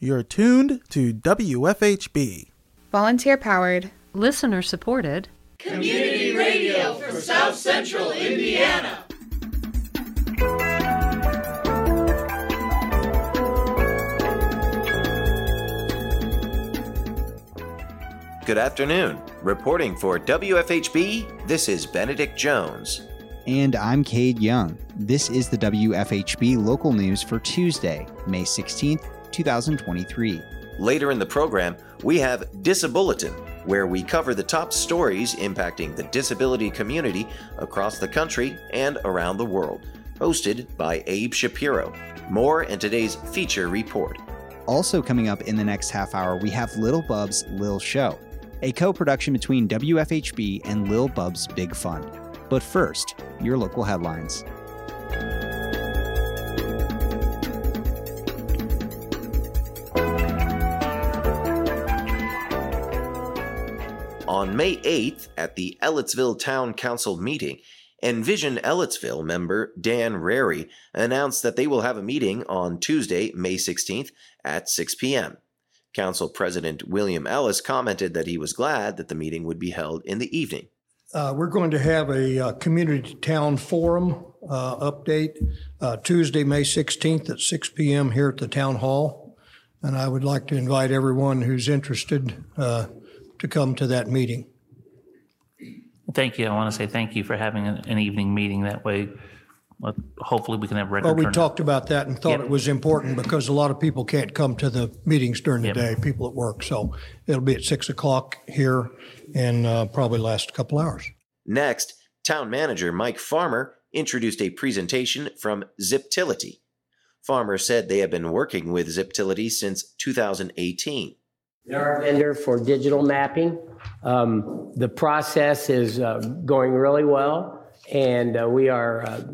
You're tuned to WFHB. Volunteer powered, listener supported, Community Radio for South Central Indiana. Good afternoon. Reporting for WFHB, this is Benedict Jones. And I'm Cade Young. This is the WFHB local news for Tuesday, May 16th, 2023. Later in the program, we have Disabulletin, where we cover the top stories impacting the disability community across the country and around the world. Hosted by Abe Shapiro. More in today's feature report. Also, coming up in the next half hour, we have Lil Bub's Lil Show a co production between WFHB and Lil Bub's Big Fund. But first, your local headlines. On May 8th, at the Ellettsville Town Council meeting, Envision Ellettsville member Dan Rarey announced that they will have a meeting on Tuesday, May 16th at 6 p.m. Council President William Ellis commented that he was glad that the meeting would be held in the evening. Uh, we're going to have a uh, community town forum uh, update uh, Tuesday, May 16th at 6 p.m. here at the town hall. And I would like to invite everyone who's interested uh, to come to that meeting. Thank you. I want to say thank you for having an, an evening meeting. That way, well, hopefully we can have record Well, we turnout. talked about that and thought Yep. it was important because a lot of people can't come to the meetings during the Yep. day, people at work. So it'll be at 6 o'clock here and uh, probably last a couple hours. Next, Town Manager Mike Farmer introduced a presentation from Ziptility. Farmer said they have been working with Ziptility since 2018. They're our vendor for digital mapping. Um, the process is uh, going really well, and uh, we are uh,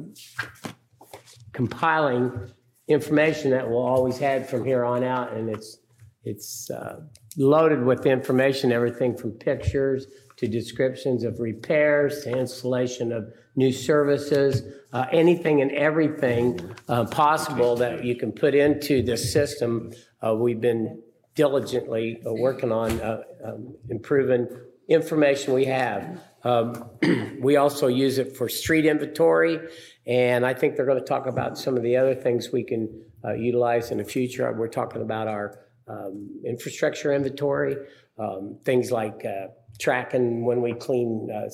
compiling information that we'll always have from here on out, and it's it's uh, loaded with information, everything from pictures to descriptions of repairs to installation of new services, uh, anything and everything uh, possible that you can put into this system. We've been diligently uh, working on uh, um, improving information we have. Um, we also use it for street inventory, and I think they're going to talk about some of the other things we can uh, utilize in the future. We're talking about our um, infrastructure inventory, um, things like uh, tracking when we clean uh,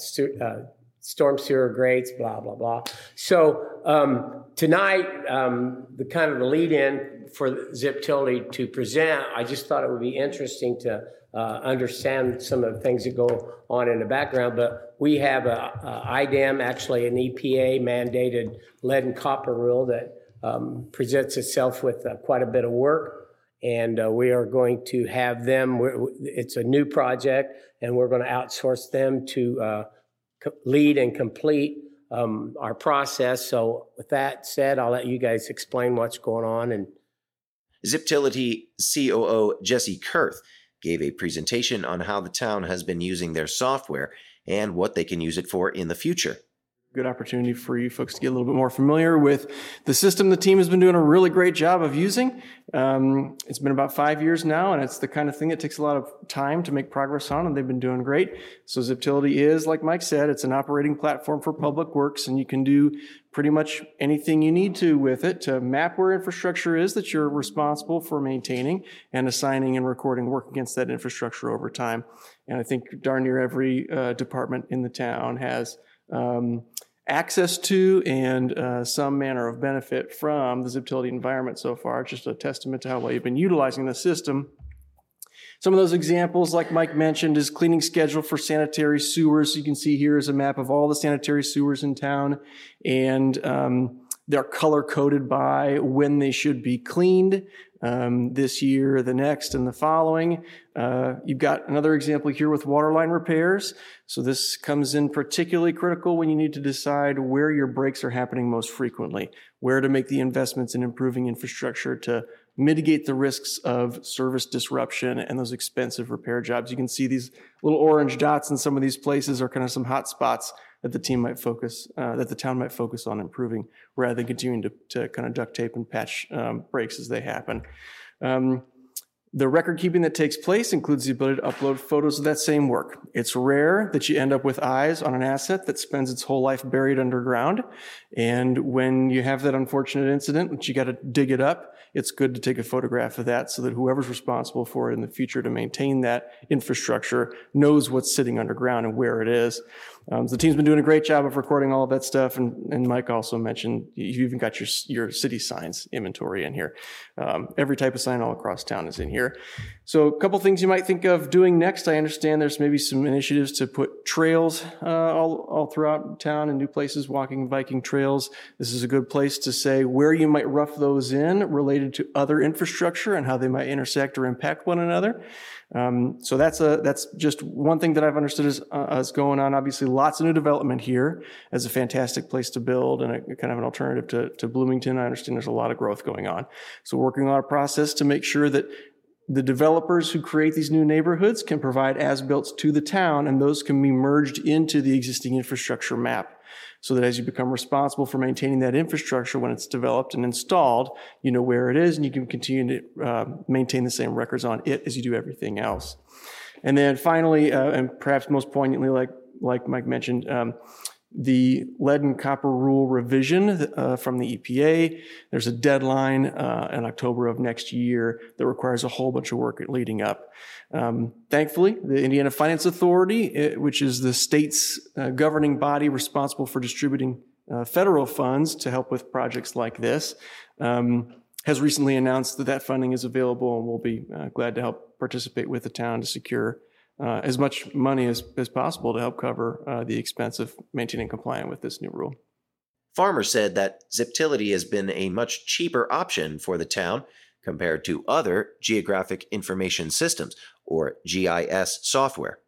uh, storm sewer grates, blah blah blah. So um, tonight, um, the kind of the lead in for Ziptility to present, I just thought it would be interesting to uh, understand some of the things that go on in the background. But we have a, a IDEM, actually an EPA mandated lead and copper rule that um, presents itself with uh, quite a bit of work and uh, we are going to have them. It's a new project, and we're going to outsource them to uh, co- lead and complete um, our process. So, with that said, I'll let you guys explain what's going on. And Ziptility COO Jesse Kurth gave a presentation on how the town has been using their software and what they can use it for in the future. good opportunity for you folks to get a little bit more familiar with the system the team has been doing a really great job of using. Um, it's been about five years now, and it's the kind of thing that takes a lot of time to make progress on, and they've been doing great. So Ziptility is, like Mike said, it's an operating platform for public works, and you can do pretty much anything you need to with it to map where infrastructure is that you're responsible for maintaining and assigning and recording work against that infrastructure over time. And I think darn near every uh, department in the town has um, access to and uh, some manner of benefit from the Ziptility environment so far. It's just a testament to how well you've been utilizing the system. Some of those examples, like Mike mentioned, is cleaning schedule for sanitary sewers. You can see here is a map of all the sanitary sewers in town, and um, they're color coded by when they should be cleaned um, this year, the next, and the following. Uh, you've got another example here with waterline repairs. So this comes in particularly critical when you need to decide where your breaks are happening most frequently, where to make the investments in improving infrastructure to mitigate the risks of service disruption and those expensive repair jobs. You can see these little orange dots in some of these places are kind of some hot spots that the team might focus, uh, that the town might focus on improving rather than continuing to, to kind of duct tape and patch um, breaks as they happen. Um, The record keeping that takes place includes the ability to upload photos of that same work. It's rare that you end up with eyes on an asset that spends its whole life buried underground. And when you have that unfortunate incident, you got to dig it up, it's good to take a photograph of that so that whoever's responsible for it in the future to maintain that infrastructure knows what's sitting underground and where it is. Um, so the team's been doing a great job of recording all of that stuff. And, and Mike also mentioned you even got your, your city signs inventory in here. Um, every type of sign all across town is in here. So a couple things you might think of doing next. I understand there's maybe some initiatives to put trails uh, all, all throughout town and new places, walking, biking trails. This is a good place to say where you might rough those in related to other infrastructure and how they might intersect or impact one another. Um, so that's a that's just one thing that I've understood is, uh, is going on. Obviously, lots of new development here as a fantastic place to build and a, kind of an alternative to, to Bloomington. I understand there's a lot of growth going on. So working on a process to make sure that the developers who create these new neighborhoods can provide as-built to the town, and those can be merged into the existing infrastructure map so that as you become responsible for maintaining that infrastructure when it's developed and installed, you know where it is and you can continue to uh, maintain the same records on it as you do everything else. And then finally, uh, and perhaps most poignantly, like like Mike mentioned, um, the lead and copper rule revision uh, from the EPA. There's a deadline uh, in October of next year that requires a whole bunch of work leading up. Um, thankfully, the Indiana Finance Authority, it, uh, which is the state's uh, governing body responsible for distributing uh, federal funds to help with projects like this, um, has recently announced that that funding is available and we'll be uh, glad to help participate with the town to secure uh, as much money as, as possible to help cover uh, the expense of maintaining compliance with this new rule. Farmer said that Ziptility has been a much cheaper option for the town compared to other geographic information systems, or GIS software.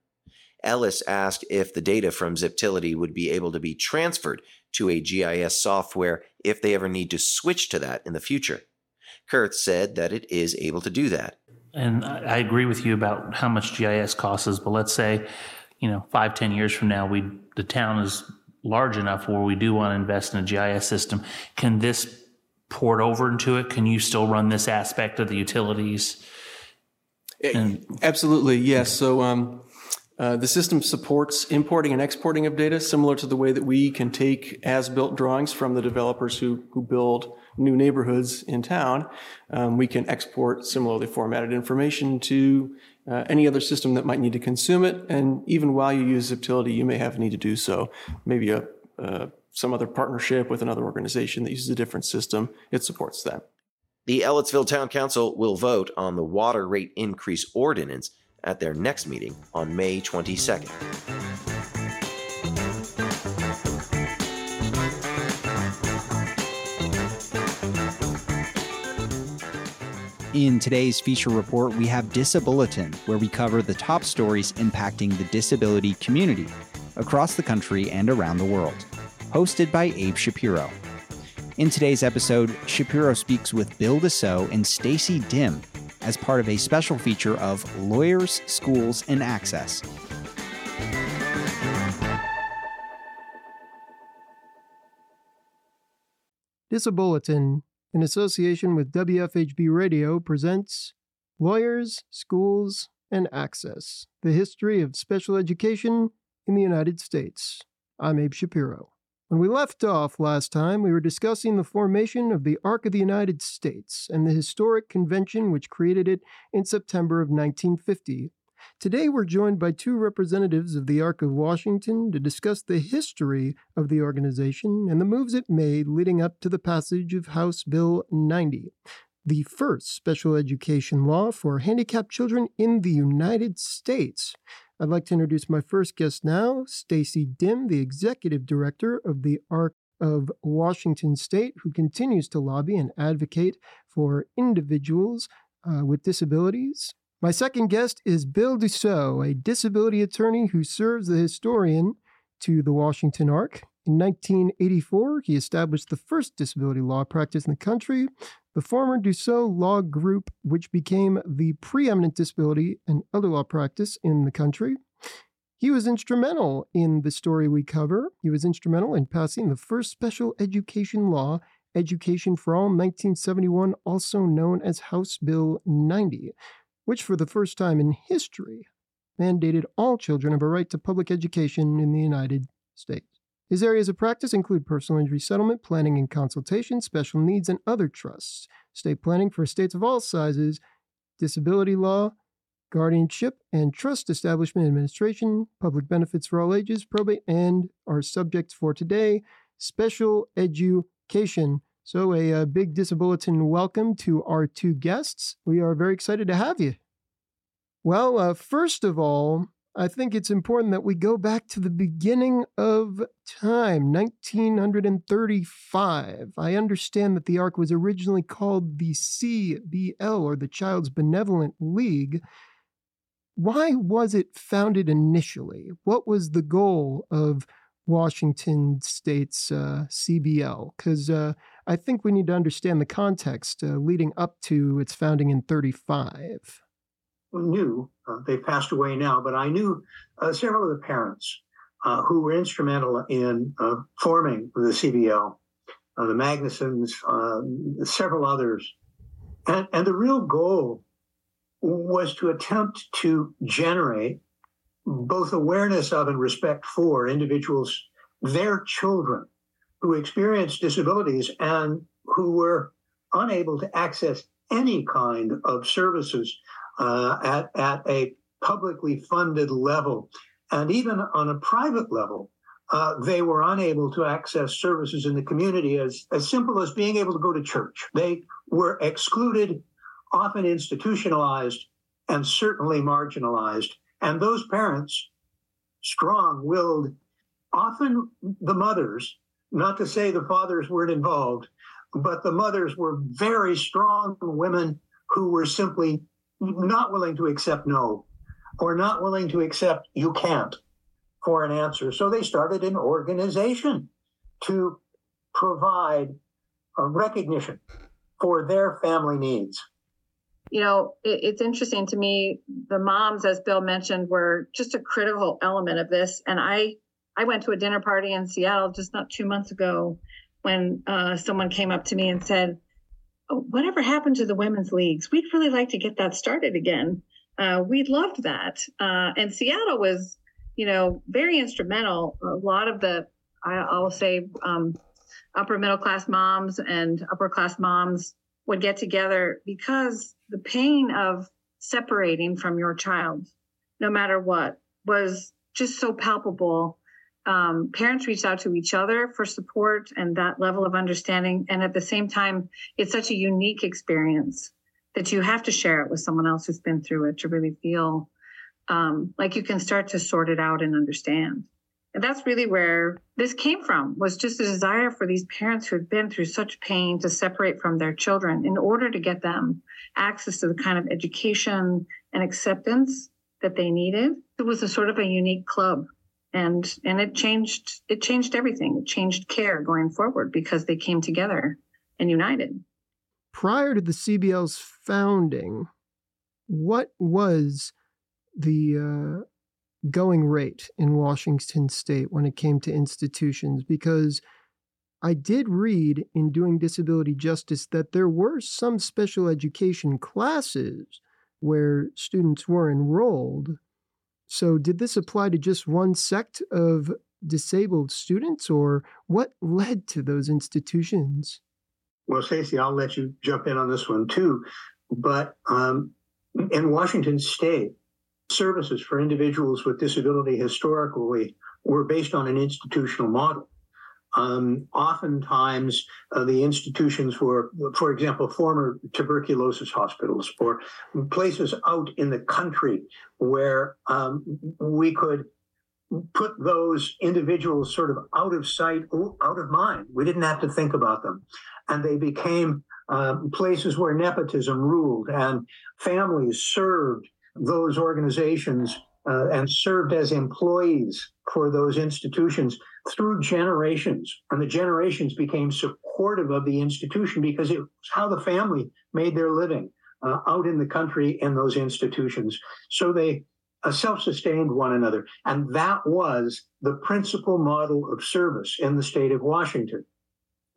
Ellis asked if the data from Ziptility would be able to be transferred to a GIS software if they ever need to switch to that in the future. Kurth said that it is able to do that and I agree with you about how much GIS costs us, but let's say, you know, five, ten years from now, we the town is large enough where we do want to invest in a GIS system. Can this port over into it? Can you still run this aspect of the utilities? And- Absolutely, yes. So um, uh, the system supports importing and exporting of data, similar to the way that we can take as-built drawings from the developers who who build new neighborhoods in town, um, we can export similarly formatted information to uh, any other system that might need to consume it. And even while you use Ziptility, you may have a need to do so. Maybe a, uh, some other partnership with another organization that uses a different system. It supports that. The Ellettsville Town Council will vote on the water rate increase ordinance at their next meeting on May 22nd. In today's feature report, we have Disabulletin, where we cover the top stories impacting the disability community across the country and around the world. Hosted by Abe Shapiro. In today's episode, Shapiro speaks with Bill Dussault and Stacy Dym as part of a special feature of Lawyers, Schools, and Access. Disabulletin in association with WFHB Radio, presents Lawyers, Schools, and Access The History of Special Education in the United States. I'm Abe Shapiro. When we left off last time, we were discussing the formation of the Arc of the United States and the historic convention which created it in September of 1950 Today, we're joined by two representatives of the Arc of Washington to discuss the history of the organization and the moves it made leading up to the passage of House Bill 90, the first special education law for handicapped children in the United States. I'd like to introduce my first guest now, Stacy Dym, the executive director of the Arc of Washington State, who continues to lobby and advocate for individuals uh, with disabilities my second guest is Bill Dussault, a disability attorney who serves the historian to the Washington Arc. In 1984, he established the first disability law practice in the country, the former Dussault Law Group, which became the preeminent disability and elder law practice in the country. He was instrumental in the story we cover. He was instrumental in passing the first special education law, Education for All, 1971, also known as House Bill 90. Which for the first time in history mandated all children have a right to public education in the United States. His areas of practice include personal injury settlement, planning and consultation, special needs, and other trusts, state planning for states of all sizes, disability law, guardianship and trust establishment administration, public benefits for all ages, probate, and our subjects for today, special education. So, a, a big disability welcome to our two guests. We are very excited to have you. Well, uh, first of all, I think it's important that we go back to the beginning of time, 1935. I understand that the ARC was originally called the CBL, or the Child's Benevolent League. Why was it founded initially? What was the goal of Washington State's uh, CBL? Because uh, I think we need to understand the context uh, leading up to its founding in 35 knew, uh, they passed away now, but I knew uh, several of the parents uh, who were instrumental in uh, forming the CBL, uh, the Magnusons, several others. And, and the real goal was to attempt to generate both awareness of and respect for individuals, their children who experienced disabilities and who were unable to access any kind of services uh, at, at a publicly funded level. And even on a private level, uh, they were unable to access services in the community as, as simple as being able to go to church. They were excluded, often institutionalized, and certainly marginalized. And those parents, strong willed, often the mothers, not to say the fathers weren't involved, but the mothers were very strong women who were simply not willing to accept no or not willing to accept you can't for an answer. So they started an organization to provide a recognition for their family needs. You know, it, it's interesting to me. The moms, as Bill mentioned, were just a critical element of this. And I, I went to a dinner party in Seattle just not two months ago when uh, someone came up to me and said, oh, whatever happened to the women's leagues? We'd really like to get that started again. Uh, we loved that. Uh, and Seattle was, you know, very instrumental. A lot of the, I, will say, um, upper middle class moms and upper class moms would get together because the pain of separating from your child, no matter what, was just so palpable um, parents reach out to each other for support and that level of understanding. And at the same time, it's such a unique experience that you have to share it with someone else who's been through it to really feel um, like you can start to sort it out and understand. And that's really where this came from was just a desire for these parents who had been through such pain to separate from their children in order to get them access to the kind of education and acceptance that they needed. It was a sort of a unique club and and it changed it changed everything. It changed care going forward because they came together and united. Prior to the cbl's founding what was the uh, going rate in washington state when it came to institutions? Because i did read in doing disability justice that there were some special education classes where students were enrolled so, did this apply to just one sect of disabled students, or what led to those institutions? Well, Stacy, I'll let you jump in on this one too. But um, in Washington state, services for individuals with disability historically were based on an institutional model. Um, oftentimes, uh, the institutions were, for example, former tuberculosis hospitals or places out in the country where um, we could put those individuals sort of out of sight, out of mind. We didn't have to think about them. And they became uh, places where nepotism ruled and families served those organizations uh, and served as employees for those institutions through generations. And the generations became supportive of the institution because it was how the family made their living uh, out in the country in those institutions. So they uh, self sustained one another. And that was the principal model of service in the state of Washington.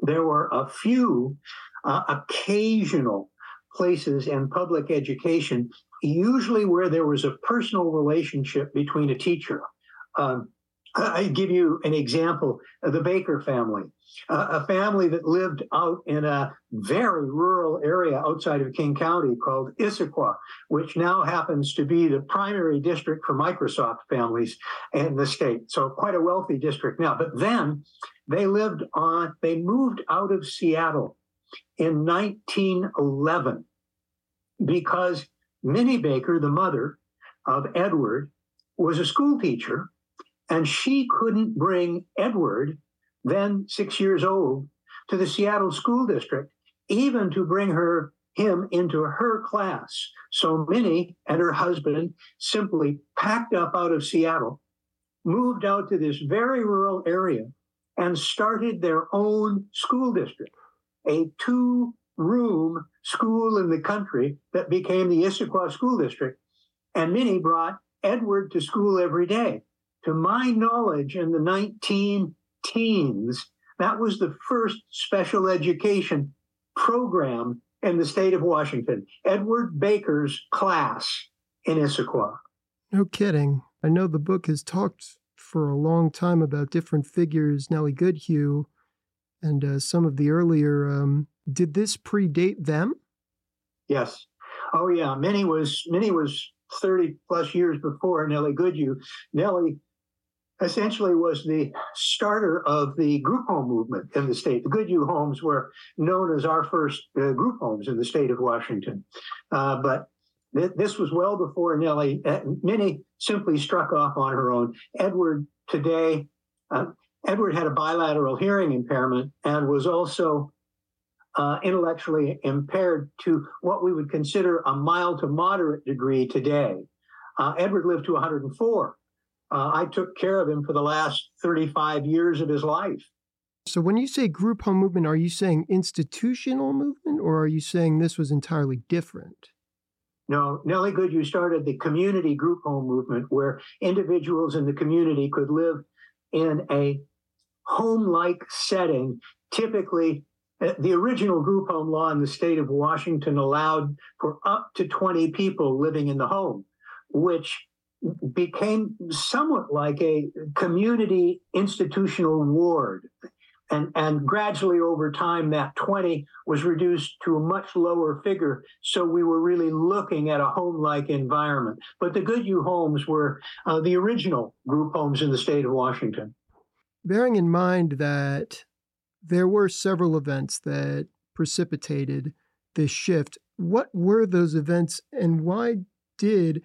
There were a few uh, occasional places in public education usually where there was a personal relationship between a teacher. Um, I give you an example the Baker family, a family that lived out in a very rural area outside of King County called Issaquah, which now happens to be the primary district for Microsoft families in the state. So, quite a wealthy district now. But then they lived on, they moved out of Seattle in 1911 because Minnie Baker, the mother of Edward, was a school teacher and she couldn't bring Edward, then six years old, to the Seattle School District, even to bring her him into her class. So Minnie and her husband simply packed up out of Seattle, moved out to this very rural area, and started their own school district, a two room school in the country that became the Issaquah School District. And Minnie brought Edward to school every day to my knowledge, in the 19 teens, that was the first special education program in the state of Washington. Edward Baker's class in Issaquah. No kidding. I know the book has talked for a long time about different figures, Nellie Goodhue, and uh, some of the earlier. Um, did this predate them? Yes. Oh yeah. Minnie was Minnie was 30 plus years before Nellie Goodhue. Nellie essentially was the starter of the group home movement in the state. The Goodhue homes were known as our first uh, group homes in the state of Washington. Uh, but th- this was well before Nellie. Uh, Minnie simply struck off on her own. Edward today, uh, Edward had a bilateral hearing impairment and was also uh, intellectually impaired to what we would consider a mild to moderate degree today. Uh, Edward lived to 104 uh, I took care of him for the last 35 years of his life. So, when you say group home movement, are you saying institutional movement or are you saying this was entirely different? No, Nellie Goodhue started the community group home movement where individuals in the community could live in a home like setting. Typically, uh, the original group home law in the state of Washington allowed for up to 20 people living in the home, which became somewhat like a community institutional ward. And, and gradually over time, that 20 was reduced to a much lower figure. So we were really looking at a home like environment. But the Goodhue homes were uh, the original group homes in the state of Washington. Bearing in mind that there were several events that precipitated this shift, what were those events and why did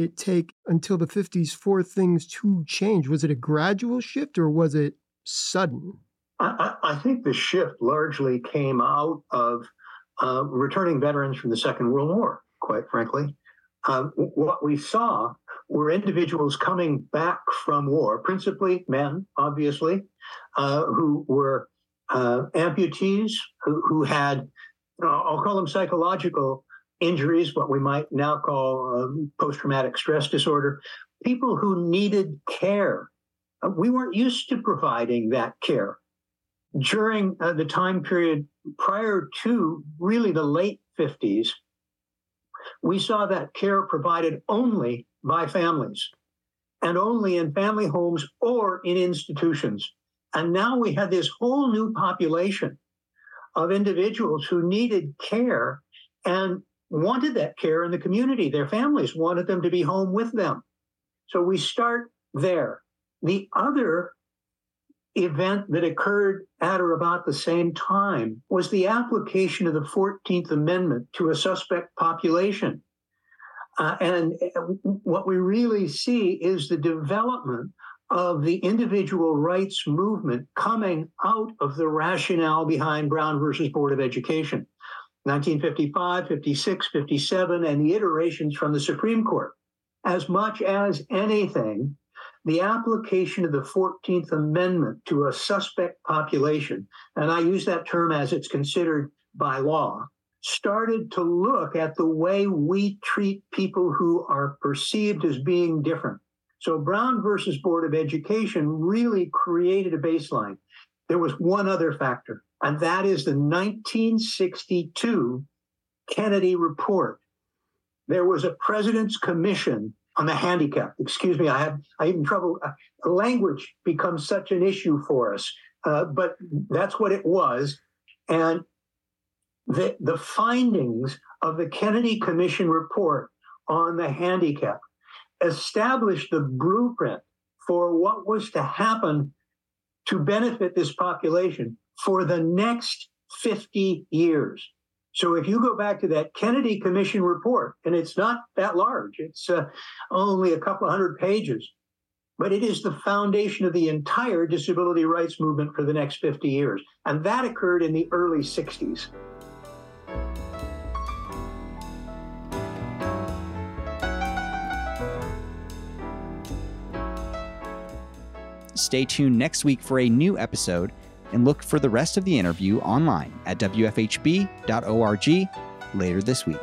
it take until the 50s for things to change? Was it a gradual shift or was it sudden? I, I think the shift largely came out of uh, returning veterans from the Second World War, quite frankly. Uh, what we saw were individuals coming back from war, principally men, obviously, uh, who were uh, amputees, who, who had, uh, I'll call them psychological injuries, what we might now call um, post traumatic stress disorder, people who needed care. Uh, we weren't used to providing that care. During uh, the time period prior to really the late 50s, we saw that care provided only by families and only in family homes or in institutions. And now we had this whole new population of individuals who needed care and wanted that care in the community. Their families wanted them to be home with them. So we start there. The other event that occurred at or about the same time was the application of the 14th Amendment to a suspect population. Uh, and uh, what we really see is the development of the individual rights movement coming out of the rationale behind Brown versus Board of Education. 1955, 56, 57, and the iterations from the Supreme Court. As much as anything, the application of the 14th Amendment to a suspect population, and I use that term as it's considered by law, started to look at the way we treat people who are perceived as being different. So Brown versus Board of Education really created a baseline. There was one other factor and that is the 1962 Kennedy Report. there was a president's commission on the handicap. Excuse me, I have I even trouble. Uh, language becomes such an issue for us, uh, but that's what it was, and the the findings of the Kennedy Commission report on the handicap established the blueprint for what was to happen to benefit this population for the next 50 years. So if you go back to that Kennedy Commission report, and it's not that large, it's uh, only a couple hundred pages, but it is the foundation of the entire disability rights movement for the next 50 years. And that occurred in the early 60s. Stay tuned next week for a new episode and look for the rest of the interview online at WFHB.org later this week.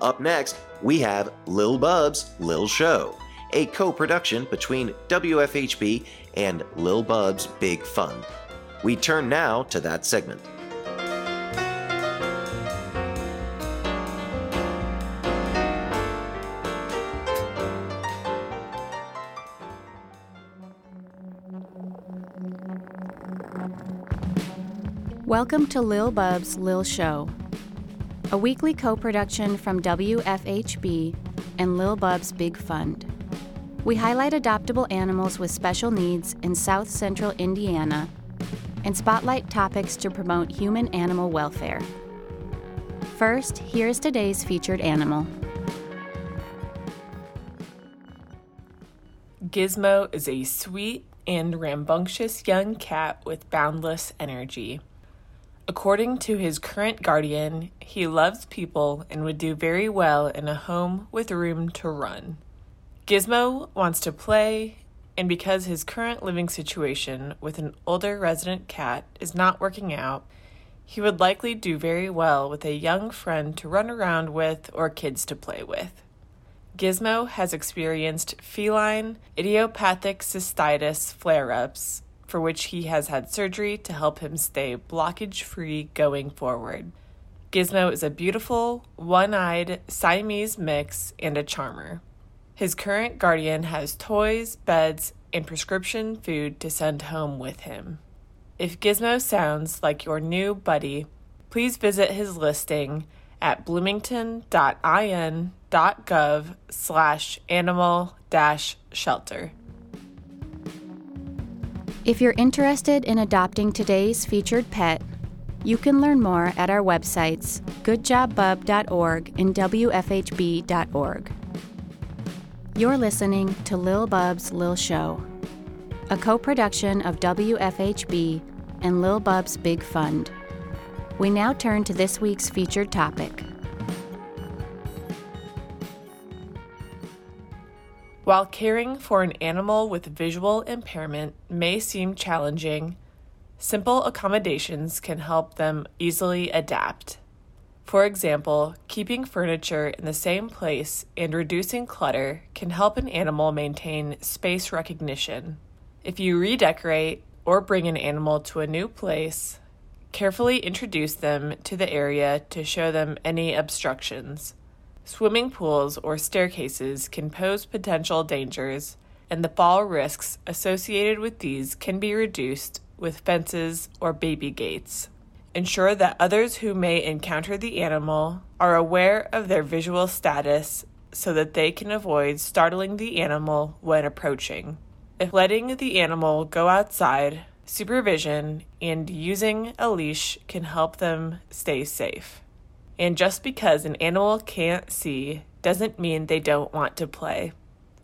Up next, we have Lil Bub's Lil Show, a co production between WFHB and Lil Bub's Big Fund. We turn now to that segment. Welcome to Lil Bub's Lil Show, a weekly co production from WFHB and Lil Bub's Big Fund. We highlight adoptable animals with special needs in South Central Indiana and spotlight topics to promote human animal welfare. First, here is today's featured animal. Gizmo is a sweet and rambunctious young cat with boundless energy. According to his current guardian, he loves people and would do very well in a home with room to run. Gizmo wants to play, and because his current living situation with an older resident cat is not working out, he would likely do very well with a young friend to run around with or kids to play with. Gizmo has experienced feline idiopathic cystitis flare ups for which he has had surgery to help him stay blockage free going forward. Gizmo is a beautiful, one eyed Siamese mix and a charmer. His current guardian has toys, beds, and prescription food to send home with him. If Gizmo sounds like your new buddy, please visit his listing at bloomington.in.gov slash animal dash shelter. If you're interested in adopting today's featured pet, you can learn more at our websites, goodjobbub.org and wfhb.org. You're listening to Lil Bub's Lil Show, a co production of WFHB and Lil Bub's Big Fund. We now turn to this week's featured topic. While caring for an animal with visual impairment may seem challenging, simple accommodations can help them easily adapt. For example, keeping furniture in the same place and reducing clutter can help an animal maintain space recognition. If you redecorate or bring an animal to a new place, carefully introduce them to the area to show them any obstructions. Swimming pools or staircases can pose potential dangers, and the fall risks associated with these can be reduced with fences or baby gates. Ensure that others who may encounter the animal are aware of their visual status so that they can avoid startling the animal when approaching. If letting the animal go outside, supervision and using a leash can help them stay safe. And just because an animal can't see doesn't mean they don't want to play.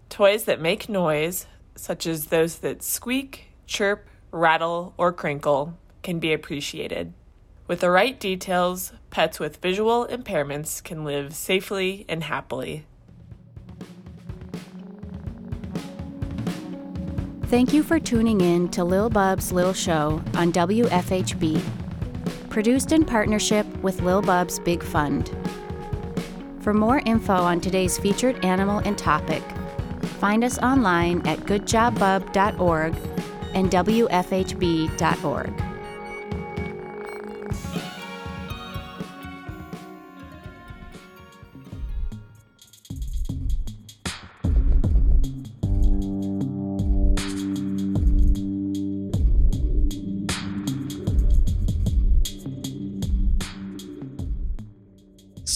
Toys that make noise, such as those that squeak, chirp, rattle, or crinkle, can be appreciated. With the right details, pets with visual impairments can live safely and happily. Thank you for tuning in to Lil Bub's Lil Show on WFHB produced in partnership with Lil Bub's Big Fund. For more info on today's featured animal and topic, find us online at goodjobbub.org and WFHB.org.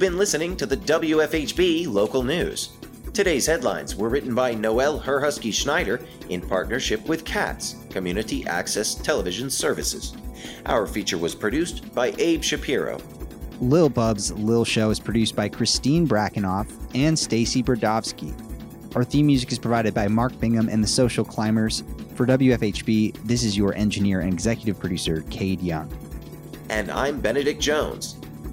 You've been listening to the WFHB local news. Today's headlines were written by Noel Herhusky Schneider in partnership with CATS, Community Access Television Services. Our feature was produced by Abe Shapiro. Lil Bub's Lil Show is produced by Christine Brackenoff and Stacy Brodowski. Our theme music is provided by Mark Bingham and the Social Climbers. For WFHB, this is your engineer and executive producer, Cade Young. And I'm Benedict Jones.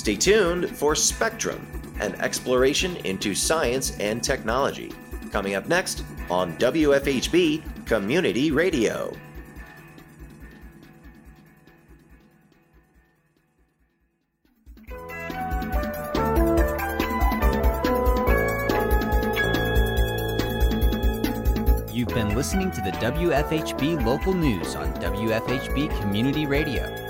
Stay tuned for Spectrum, an exploration into science and technology. Coming up next on WFHB Community Radio. You've been listening to the WFHB local news on WFHB Community Radio.